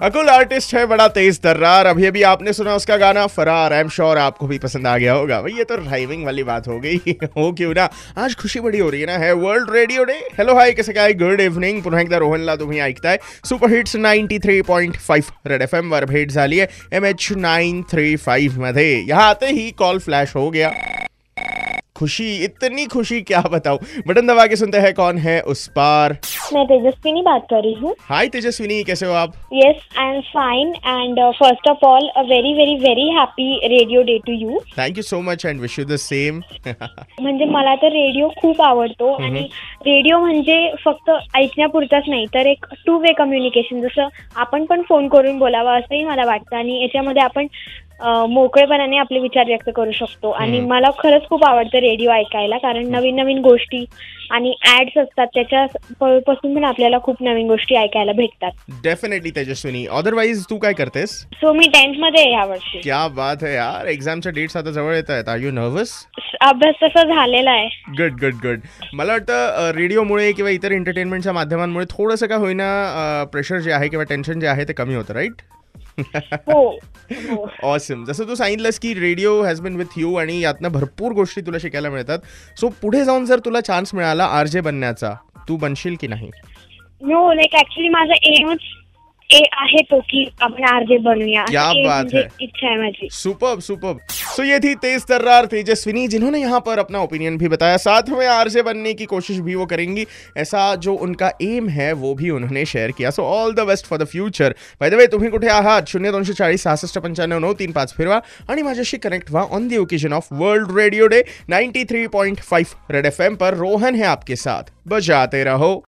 अकुल artist है, बड़ा तेज तर्रार अभी अभी आपने सुना उसका गाना, फरार। आई एम श्योर आपको भी पसंद आ गया होगा। भाई, ये तो राइमिंग वाली बात हो गई। हो क्यों ना? आज खुशी बड़ी हो रही है ना? है world radio day hello hi कसे काय गुड इव्हनिंग पुन्हा एकदा तुम्ही ऐकताय super hits ninety three point five red F M वर भेट झाली M H nine three five मध्ये यहाँ आते ही कॉल फ्लैश हो गया। खुशी इतनी खुशी क्या बताऊँ? बटन दबा के सुनते हैं कौन है उस पार। मैं तेजस्विनी बात कर रही हूँ। हाय तेजस्विनी कैसे हो आप? Yes I am fine and first of all a very very very happy radio day to you thank you so much and wish you the same म्हणजे मला तर रेडिओ खूप आवडतो आणि रेडिओ म्हणजे फक्त ऐकण्यापुरताच नाही तर एक टू वे कम्युनिकेशन जसं आपण पण फ़ोन करून बोलावं असंही मला वाटतं. आणि याच्यामध्ये आपण मोकळेपणाने आपले विचार व्यक्त करू शकतो. आणि मला खरंच खूप आवडतं रेडिओ ऐकायला कारण नवीन नवीन गोष्टी आणि ऍड्स असतात त्याच्या प- पासून पण आपल्याला खूप नवीन गोष्टी ऐकायला भेटतात. डेफिनेटली तेजस्विनी. अदरवाइज तू काय करतेस? सो मी टेन्थमध्ये आहे यावर्षी. क्या बात है यार. एक्झामच्या डेट्स आता जवळ येत आहेत. आर यू नर्वस अभ्यास तसा झालेला आहे. गुड गुड गुड मला वाटतं रेडिओमुळे किंवा इतर एंटरटेनमेंटच्या माध्यमांमुळे थोडंसं का होईना प्रेशर जे आहे किंवा टेन्शन जे आहे ते कमी होतं राईट हो. हो. ऑसम जसं तू सांगितलंस की radio has been with you आणि यातनं भरपूर गोष्टी तुला शिकायला मिळतात. सो पुढे जाऊन जर तुला चान्स मिळाला आर जे बनण्याचा तू बनशील की नाही? नो लाईक ऍक्च्युली माझा एमच ए आहे तो की आपण आरजे बनूया क्या बात है. इच्छा माझी सुपर सुपर सो ये थी तेज तर्रार तेजस्विनी जिन्होंने यहाँ पर अपना ओपिनियन भी बताया साथ में आरजे बनने की कोशिश भी वो करेंगी ऐसा जो उनका एम है वो भी उन्होंने शेअर किया so all the best for the future by the way तुम्ही कुठे आहात शून्य दोनशे चाळीस सहासष्ट पंच्याण्णव नऊ तीन पाच फिरवा आणि माझ्याशी कनेक्ट व्हा on the occasion of world radio day ninety three point five red F M पर रोहन है आपके साथ बजाते रहो